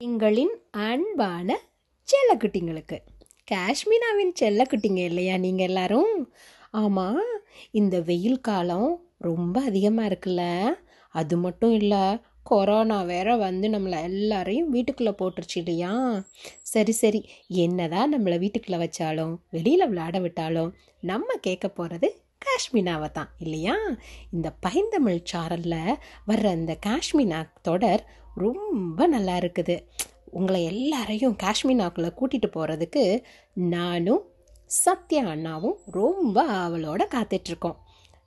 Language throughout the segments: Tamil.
எங்களின் அன்பான செல்லக்குட்டிங்களுக்கு. காஷ்மீனாவின் செல்லக்குட்டிங்க இல்லையா நீங்கள் எல்லாரும்? ஆமாம் இந்த வெயில் காலம் ரொம்ப அதிகமாக இருக்குல்ல. அது மட்டும் இல்லை கொரோனா வேற வந்து நம்மளை எல்லாரையும் வீட்டுக்குள்ளே போட்டுருச்சு இல்லையா? சரி சரி. என்னதான் நம்மளை வீட்டுக்குள்ளே வச்சாலும் வெளியில் விளையாட விட்டாலும் நம்ம கேட்க போகிறது காஷ்மினாவை தான் இல்லையா? இந்த பைந்தமிழ் சாரலில் வர்ற இந்த காஷ்மீனா தொடர் ரொம்ப நல்லா இருக்குது. உங்களை எல்லாரையும் காஷ்மினாக்குள்ளே கூட்டிகிட்டு போகிறதுக்கு நானும் சத்யா அண்ணாவும் ரொம்ப ஆவலோட காத்துட்ருக்கோம்.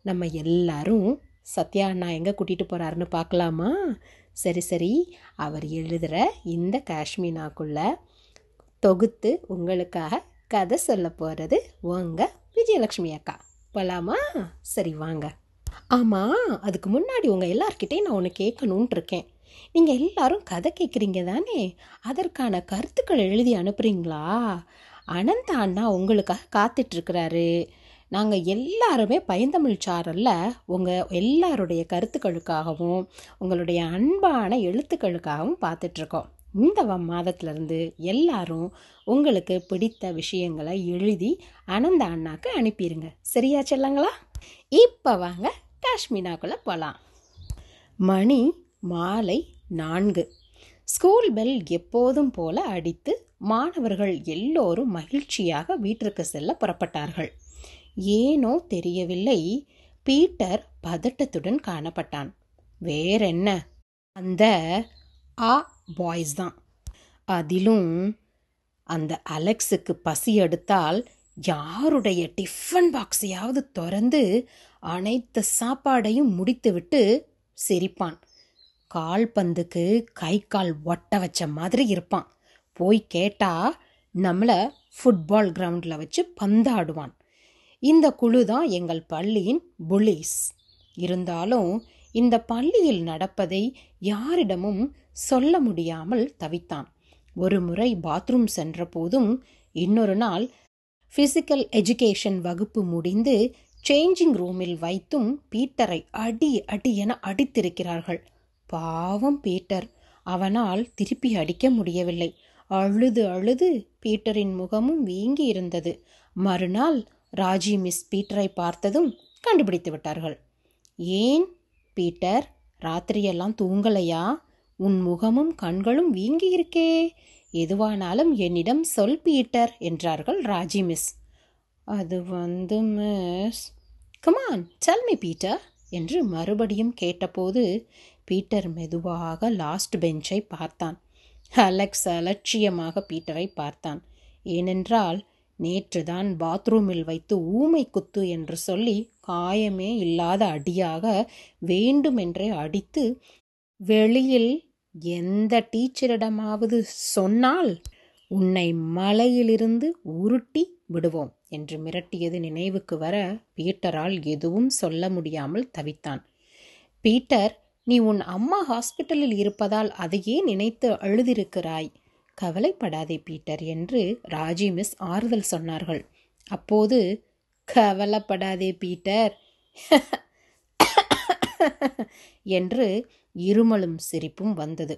நம்ம எல்லாரும் சத்யா அண்ணா எங்கே கூட்டிகிட்டு போகிறாருன்னு பார்க்கலாமா சரி சரி. அவர் எழுதுகிற இந்த காஷ்மீனாக்குள்ள தொகுத்து உங்களுக்காக கதை சொல்ல போகிறது உங்கள் விஜயலக்ஷ்மி அக்கா. போகலாமா சரி வாங்க. ஆமாம் அதுக்கு முன்னாடி உங்கள் எல்லார்கிட்டையும் நான் ஒன்று கேட்கணுன்ட்டு இருக்கேன் நீங்கள் எல்லாரும் கதை கேட்குறீங்க தானே? அதற்கான கருத்துக்கள் எழுதி அனுப்புகிறீங்களா அனந்த அண்ணா உங்களுக்காக காத்துட்ருக்கிறாரு. நாங்கள் எல்லாருமே பயந்தமிழ் சாரலில் உங்கள் எல்லாருடைய கருத்துக்களுக்காகவும் உங்களுடைய அன்பான எழுத்துக்களுக்காகவும் பார்த்துட்ருக்கோம். இந்த மாதத்துலேருந்து மாதத்திலிருந்து எல்லாரும் உங்களுக்கு பிடித்த விஷயங்களை எழுதி அனந்த அண்ணாக்கு அனுப்பிடுங்க சரியா செல்லங்களா? இப்போ வாங்க காஷ்மீனாக்குள்ளே போகலாம் மணி மாலை நான்கு. ஸ்கூல் பெல் எப்போதும் போல அடித்து மாணவர்கள் எல்லோரும் மகிழ்ச்சியாக வீட்டிற்கு செல்ல புறப்பட்டார்கள். ஏனோ தெரியவில்லை பீட்டர் பதட்டத்துடன் காணப்பட்டான். வேறென்ன? அந்த ஆ பாய்ஸ் தான். அதிலும் அந்த அலெக்ஸுக்கு பசி எடுத்தால் யாருடைய டிஃபன் பாக்ஸையாவது திறந்து அனைத்து சாப்பாடையும் முடித்துவிட்டு சிரிப்பான். கால்பந்துக்கு கை கால் ஒட்ட வச்ச மாதிரி இருப்பான். போய் கேட்டா நம்மளை ஃபுட்பால் கிரவுண்டில் வச்சு பந்தாடுவான். இந்த குழு தான் எங்கள் பள்ளியின் புலிஸ் இருந்தாலும் இந்த பள்ளியில் நடப்பதை யாரிடமும் சொல்ல முடியாமல் தவித்தான். ஒரு முறை பாத்ரூம் சென்ற போதும் இன்னொரு நாள் ஃபிசிக்கல் எஜுகேஷன் வகுப்பு முடிந்து சேஞ்சிங் ரூமில் வைத்தும் பீட்டரை அடி அடி என அடித்திருக்கிறார்கள். பாவம் பீட்டர். அவனால் திருப்பி அடிக்க முடியவில்லை. அழுது அழுது பீட்டரின் முகமும் வீங்கி இருந்தது. மறுநாள் ராஜி மிஸ் பீட்டரை பார்த்ததும் கண்டுபிடித்து விட்டார்கள். ஏன் பீட்டர்? ராத்திரியெல்லாம் தூங்கலையா? உன் முகமும் கண்களும் வீங்கியிருக்கே. எதுவானாலும் என்னிடம் சொல் பீட்டர் என்றார்கள் ராஜி மிஸ். அது வந்து miss. Come on tell me Peter என்று மறுபடியும் கேட்டபோது பீட்டர் மெதுவாக லாஸ்ட் பெஞ்சை பார்த்தான். அலெக்ஸ் அலட்சியமாக பீட்டரை பார்த்தான். ஏனென்றால் நேற்றுதான் பாத்ரூமில் வைத்து ஊமை குத்து என்று சொல்லி காயமே இல்லாத அடியாக வேண்டுமென்றே அடித்து வெளியில் எந்த டீச்சரிடமாவது சொன்னால் உன்னை மலையிலிருந்து உருட்டி விடுவோம் என்று மிரட்டியது நினைவுக்கு வர பீட்டரால் எதுவும் சொல்ல முடியாமல் தவித்தான். பீட்டர் நீ உன் அம்மா ஹாஸ்பிட்டலில் இருப்பதால் அதையே நினைத்து அழுதிருக்கிறாய். கவலைப்படாதே பீட்டர் என்று ராஜி மிஸ் ஆறுதல் சொன்னார்கள். அப்போது கவலைப்படாதே பீட்டர் என்று இருமலும் சிரிப்பும் வந்தது.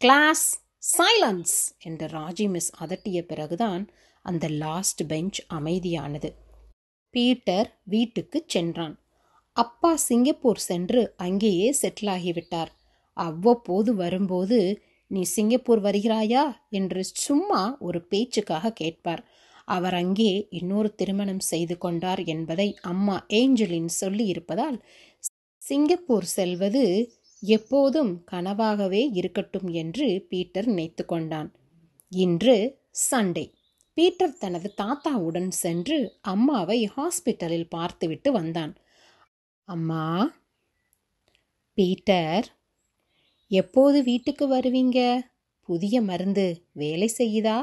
கிளாஸ் சைலன்ஸ் என்று ராஜி மிஸ் அதட்டிய பிறகுதான் அந்த லாஸ்ட் பெஞ்ச் அமைதியானது. பீட்டர் வீட்டுக்கு சென்றான். அப்பா சிங்கப்பூர் சென்று அங்கேயே செட்டில் ஆகிவிட்டார். அவ்வப்போது வரும்போது நீ சிங்கப்பூர் வருகிறாயா? என்று சும்மா ஒரு பேச்சுக்காக கேட்பார். அவர் அங்கே இன்னொரு திருமணம் செய்து கொண்டார் என்பதை அம்மா ஏஞ்சலின் சொல்லி இருப்பதால் சிங்கப்பூர் செல்வது எப்போதும் கனவாகவே இருக்கட்டும் என்று பீட்டர் நினைத்து கொண்டான் இன்று சண்டே. பீட்டர் தனது தாத்தாவுடன் சென்று அம்மாவை ஹாஸ்பிட்டலில் பார்த்துவிட்டு வந்தான். அம்மா பீட்டர் எப்போது வீட்டுக்கு வருவீங்க? புதிய மருந்து வேலை செய்யுதா?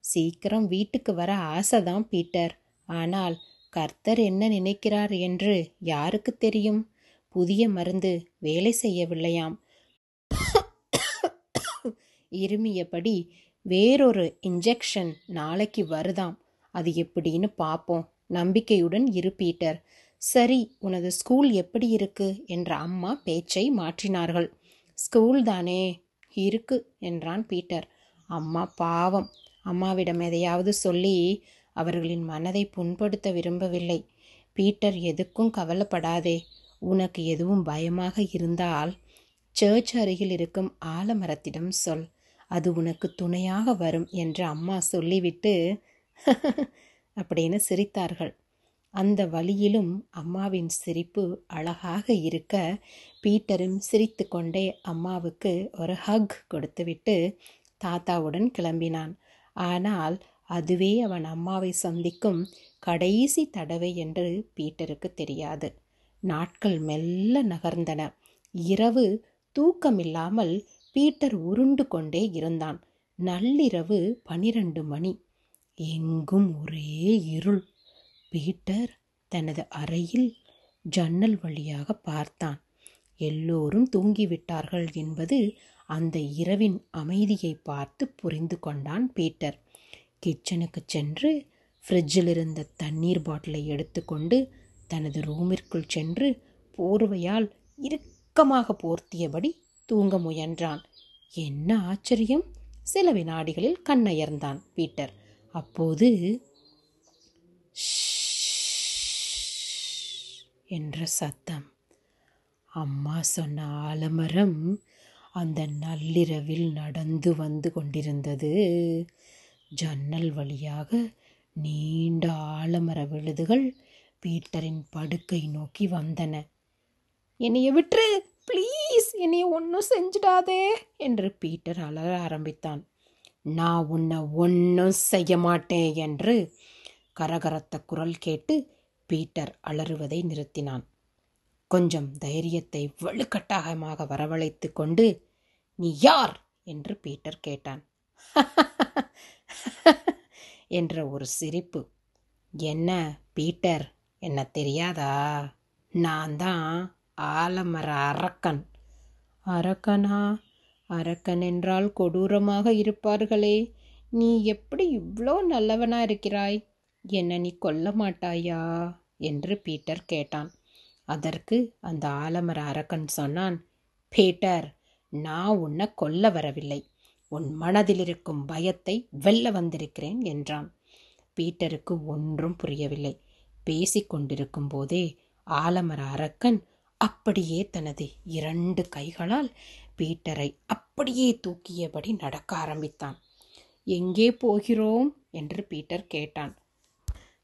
சீக்கிரம் வீட்டுக்கு வர ஆசைதான் பீட்டர். ஆனால் கர்த்தர் என்ன நினைக்கிறார் என்று யாருக்கு தெரியும்? புதிய மருந்து வேலை செய்யவில்லையாம். இருமியபடி வேறொரு இன்ஜெக்ஷன் நாளைக்கு வருதாம். அது எப்படின்னு பார்ப்போம் நம்பிக்கையுடன் இரு பீட்டர். சரி உனது ஸ்கூல் எப்படி இருக்கு? என்ற அம்மா பேச்சை மாற்றினார்கள். ஸ்கூல் தானே. இருக்கு என்றான் பீட்டர். அம்மா பாவம். அம்மாவிடம் எதையாவது சொல்லி அவர்களின் மனதை புண்படுத்த விரும்பவில்லை. பீட்டர் எதுக்கும் கவலைப்படாதே. உனக்கு எதுவும் பயமாக இருந்தால் சர்ச் அருகில் இருக்கும் ஆலமரத்திடம் சொல். அது உனக்கு துணையாக வரும் என்று அம்மா சொல்லிவிட்டு அப்படின்னு சிரித்தார்கள். அந்த வழியிலும் அம்மாவின் சிரிப்பு அழகாக இருக்க பீட்டரும் சிரித்து கொண்டே அம்மாவுக்கு ஒரு ஹக் கொடுத்துவிட்டு தாத்தாவுடன் கிளம்பினான். ஆனால் அதுவே அவன் அம்மாவை சந்திக்கும் கடைசி தடவை என்று பீட்டருக்கு தெரியாது. நாட்கள் மெல்ல நகர்ந்தன. இரவு தூக்கமில்லாமல் பீட்டர் உருண்டு கொண்டே இருந்தான். நள்ளிரவு பனிரெண்டு மணி. எங்கும் ஒரே இருள். பீட்டர் தனது அறையில் ஜன்னல் வழியாக பார்த்தான். எல்லோரும் தூங்கிவிட்டார்கள் என்பது அந்த இரவின் அமைதியை பார்த்து புரிந்து கொண்டான் பீட்டர். கிச்சனுக்கு சென்று ஃப்ரிட்ஜில் இருந்த தண்ணீர் பாட்டிலை எடுத்துக்கொண்டு தனது ரூமிற்குள் சென்று போர்வையால் இறுக்கமாக போர்த்தியபடி தூங்க முயன்றான். என்ன ஆச்சரியம்! சில வினாடிகளில் கண்ணயர்ந்தான் பீட்டர். அப்போது என்ற சத்தம். அம்மா சொன்ன ஆலமரம் அந்த நள்ளிரவில் நடந்து வந்து கொண்டிருந்தது. ஜன்னல் வழியாக நீண்ட ஆலமர விழுதுகள் பீட்டரின் படுக்கை நோக்கி வந்தன. என்னைய விட்டுரு ப்ளீஸ் என்னைய ஒன்றும் செஞ்சிடாதே என்று பீட்டர் அலற ஆரம்பித்தான். நான் உன்னை ஒன்றும் செய்ய மாட்டேன் என்று கரகரத்த குரல் கேட்டு பீட்டர் அலறுவதை நிறுத்தினான். கொஞ்சம் தைரியத்தை வலுக்கட்டாயமாக வரவழைத்து கொண்டு நீ யார்? என்று பீட்டர் கேட்டான். என்ற ஒரு சிரிப்பு. என்ன பீட்டர் என்ன தெரியாதா? நான் தான் ஆலமர அரக்கன். அரக்கனா? அரக்கன் என்றால் கொடூரமாக இருப்பார்களே. நீ எப்படி இவ்வளோ நல்லவனா இருக்கிறாய்? என்ன நீ கொல்ல மாட்டாயா? என்று பீட்டர் கேட்டான். அதற்கு அந்த ஆலமர அரக்கன் சொன்னான் பீட்டர் நான் உன்னை கொல்ல வரவில்லை. உன் மனதில் இருக்கும் பயத்தை வெல்ல வந்திருக்கிறேன் என்றான். பீட்டருக்கு ஒன்றும் புரியவில்லை. பேசிக்கொண்டிருக்கும் போதே ஆலமர அரக்கன் அப்படியே தனது இரண்டு கைகளால் பீட்டரை அப்படியே தூக்கியபடி நடக்க ஆரம்பித்தான். எங்கே போகிறோம்? என்று பீட்டர் கேட்டான்.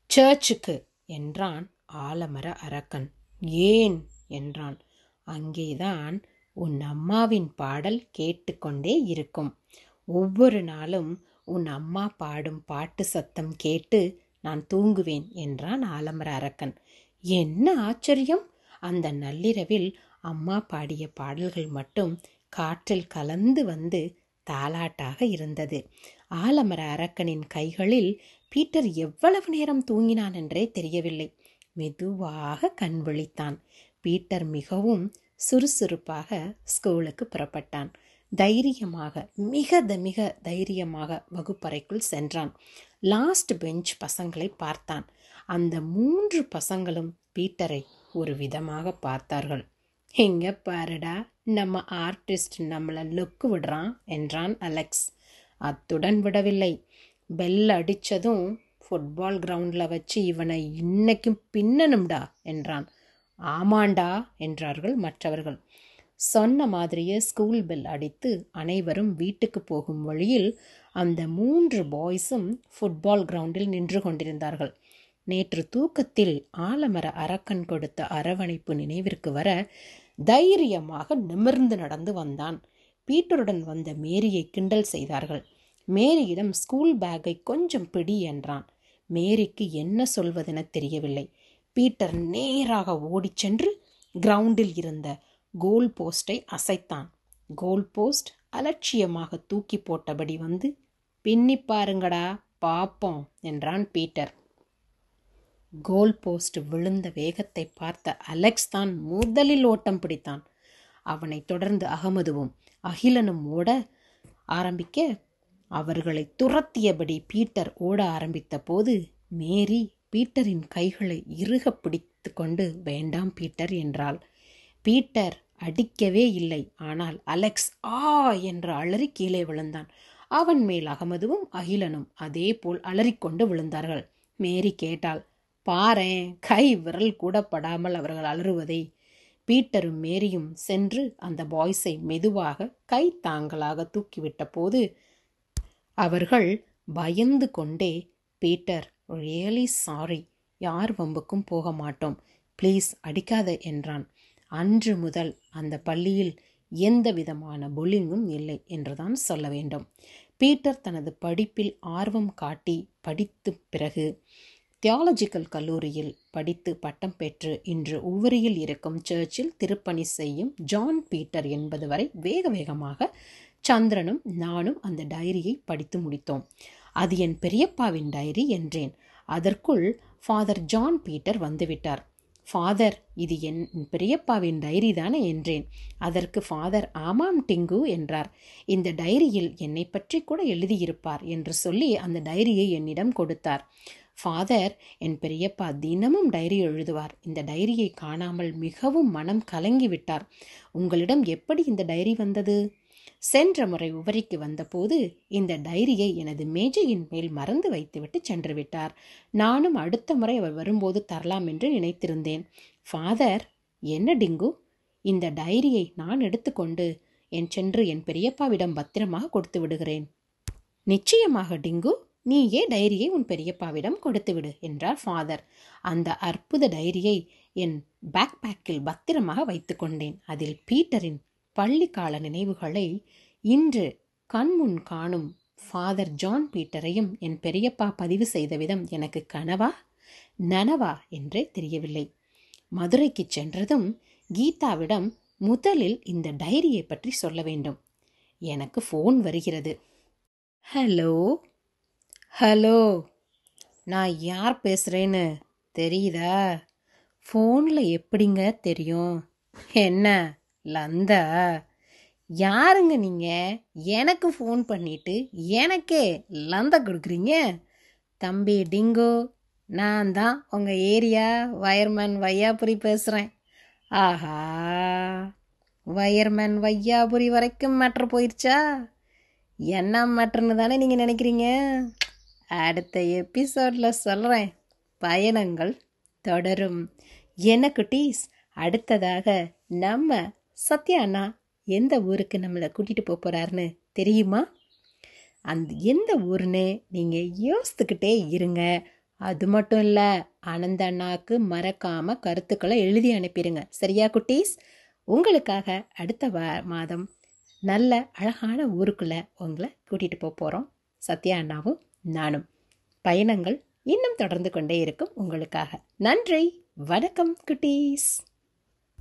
சர்ச்சுக்கு என்றான் ஆலமர அரக்கன். ஏன்? என்றான். அங்கேதான் உன் அம்மாவின் பாடல் கேட்டுக்கொண்டே இருக்கும். ஒவ்வொரு நாளும் உன் அம்மா பாடும் பாட்டு சத்தம் கேட்டு நான் தூங்குவேன் என்றான் ஆலமர அரக்கன். என்ன ஆச்சரியம்? அந்த நள்ளிரவில் அம்மா பாடிய பாடல்கள் மட்டும் காற்றில் கலந்து வந்து தாலாட்டாக இருந்தது. ஆலமர அரக்கனின் கைகளில் பீட்டர் எவ்வளவு நேரம் தூங்கினான் என்றே தெரியவில்லை. மெதுவாக கண் விழித்தான். பீட்டர் மிகவும் சுறுசுறுப்பாக ஸ்கூலுக்கு புறப்பட்டான். தைரியமாக மிக மிக தைரியமாக வகுப்பறைக்குள் சென்றான். லாஸ்ட் பெஞ்ச் பசங்களை பார்த்தான். அந்த மூன்று பசங்களும் பீட்டரை ஒரு விதமாக பார்த்தார்கள். எங்க பாருடா நம்ம ஆர்டிஸ்ட் நம்மளை லுக்கு விடுறான் என்றான் அலெக்ஸ். அத்துடன் விடவில்லை. பெல் அடித்ததும் ஃபுட்பால் கிரவுண்டில் வச்சு இவனை இன்னைக்கும் பின்னணும்டா என்றான். ஆமாண்டா என்றார்கள் மற்றவர்கள். சொன்ன மாதிரியே ஸ்கூல் பெல் அடித்து அனைவரும் வீட்டுக்கு போகும் வழியில் அந்த மூன்று பாய்ஸும் ஃபுட்பால் கிரவுண்டில் நின்று கொண்டிருந்தார்கள். நேற்று தூக்கத்தில் ஆலமர அரக்கன் கொடுத்த அரவணைப்பு நினைவிற்கு வர தைரியமாக நிமிர்ந்து நடந்து வந்தான். பீட்டருடன் வந்த மேரியை கிண்டல் செய்தார்கள். மேரியிடம் ஸ்கூல் பேக்கை கொஞ்சம் பிடி என்றான். மேரிக்கு என்ன சொல்வதென தெரியவில்லை. பீட்டர் நேராக ஓடிச் சென்று கிரவுண்டில் இருந்த கோல் போஸ்டை அசைத்தான். கோல் போஸ்ட் அலட்சியமாக தூக்கி போட்டபடி வந்து பின்னி பாருங்கடா பாப்போம் என்றான் பீட்டர். கோல் போஸ்ட் விழுந்த வேகத்தை பார்த்த அலெக்ஸ் தான் முதலில் ஓட்டம் பிடித்தான். அவனைத் தொடர்ந்து அகமதுவும் அகிலனும் ஓட ஆரம்பிக்க அவர்களை துரத்தியபடி பீட்டர் ஓட ஆரம்பித்த போது மேரி பீட்டரின் கைகளை இறுக பிடித்து கொண்டு வேண்டாம் பீட்டர் என்றாள். பீட்டர் அடிக்கவே இல்லை ஆனால் அலெக்ஸ் ஆ என்று அலறி கீழே விழுந்தான். அவன் மேல் அகமதுவும் அகிலனும் அதே போல் அலறிக்கொண்டு விழுந்தார்கள். மேரி கேட்டாள் பாரேன் கை விரல் கூட படாமல் அவர்கள் அலறுவதை. பீட்டரும் மேரியும் சென்று அந்த பாய்ஸை மெதுவாக கை தாங்களாக தூக்கிவிட்ட போது அவர்கள் பயந்து கொண்டே பீட்டர் ரியலி சாரி யார் வம்புக்கும் போக மாட்டோம் ப்ளீஸ் அடிக்காத என்றான். அன்று முதல் அந்த பள்ளியில் எந்த விதமான புல்லிங்கும் இல்லை என்றுதான் சொல்ல வேண்டும். பீட்டர் தனது படிப்பில் ஆர்வம் காட்டி படித்து பிறகு தியாலஜிக்கல் கல்லூரியில் படித்து பட்டம் பெற்று இன்று உவரியில் இருக்கும் சர்ச்சில் திருப்பணி செய்யும் ஜான் பீட்டர் என்பது வரை வேக வேகமாக சந்திரனும் நானும் அந்த டைரியை படித்து முடித்தோம். அது என் பெரியப்பாவின் டைரி என்றேன். அதற்குள் ஃபாதர் ஜான் பீட்டர் வந்துவிட்டார். ஃபாதர் இது என் பெரியப்பாவின் டைரி தானே என்றேன். அதற்கு ஃபாதர் ஆமாம் டிங்கு என்றார். இந்த டைரியில் என்னை பற்றி கூட எழுதியிருப்பார் என்று சொல்லி அந்த டைரியை என்னிடம் கொடுத்தார். ஃபாதர் என் பெரியப்பா தினமும் டைரி எழுதுவார். இந்த டைரியை காணாமல் மிகவும் மனம் கலங்கி விட்டார் உங்களிடம் எப்படி இந்த டைரி வந்தது? சென்ற முறை உவரிக்கு வந்தபோது இந்த டைரியை எனது மேஜையின் மேல் மறந்து வைத்துவிட்டு சென்று விட்டார் நானும் அடுத்த முறை அவர் வரும்போது தரலாம் என்று நினைத்திருந்தேன். ஃபாதர் என்ன டிங்கு? இந்த டைரியை நான் எடுத்துக்கொண்டு என் சென்று என் பெரியப்பாவிடம் பத்திரமாக கொடுத்து விடுகிறேன். நிச்சயமாக டிங்கு. நீயே டைரியை உன் பெரியப்பாவிடம் கொடுத்து விடு என்றார் ஃபாதர். அந்த அற்புத டைரியை என் பேக் பேக்கில் பத்திரமாக வைத்துக்கொண்டேன். அதில் பீட்டரின் பள்ளிக்கால நினைவுகளை இன்று கண்முன் காணும் ஃபாதர் ஜான் பீட்டரையும் என் பெரியப்பா பதிவு செய்த விதம் எனக்கு கனவா நனவா என்றே தெரியவில்லை. மதுரைக்கு சென்றதும் கீதாவிடம் முதலில் இந்த டைரியை பற்றி சொல்ல வேண்டும். எனக்கு ஃபோன் வருகிறது. ஹலோ ஹலோ நான் யார் பேசுகிறேன்னு தெரியுதா? ஃபோனில் எப்படிங்க தெரியும்? என்ன? லந்தா யாருங்க நீங்கள் எனக்கு ஃபோன் பண்ணிட்டு எனக்கே லந்த கொடுக்குறீங்க? தம்பி டிங்கோ நான் தான் உங்கள் ஏரியா வயர்மேன் வையாபுரி பேசுகிறேன் ஆஹா வயர்மேன் வையாபுரி வரைக்கும் மேட்ரு போயிடுச்சா என்ன மேட்ருன்னு தானே நீங்கள் நினைக்கிறீங்க? அடுத்த எபிசோடில் சொல்கிறேன் பயணங்கள் தொடரும். என்ன குட்டீஸ்? அடுத்ததாக நம்ம சத்யா அண்ணா எந்த ஊருக்கு நம்மளை கூட்டிகிட்டு போக போகிறாருன்னு தெரியுமா? அந்த எந்த ஊருன்னு நீங்கள் யோசித்துக்கிட்டே இருங்க. அது மட்டும் இல்லை ஆனந்த அண்ணாவுக்கு மறக்காமல் கருத்துக்களை எழுதி அனுப்பிடுங்க சரியா குட்டீஸ்? உங்களுக்காக அடுத்த வா மாதம் நல்ல அழகான ஊருக்குள்ளே உங்களை கூட்டிகிட்டு போக போகிறோம் சத்யா அண்ணாவும் நானும். பயணங்கள் இன்னும் தொடர்ந்து கொண்டே இருக்கும் உங்களுக்காக. நன்றி வணக்கம் குட்டீஸ்!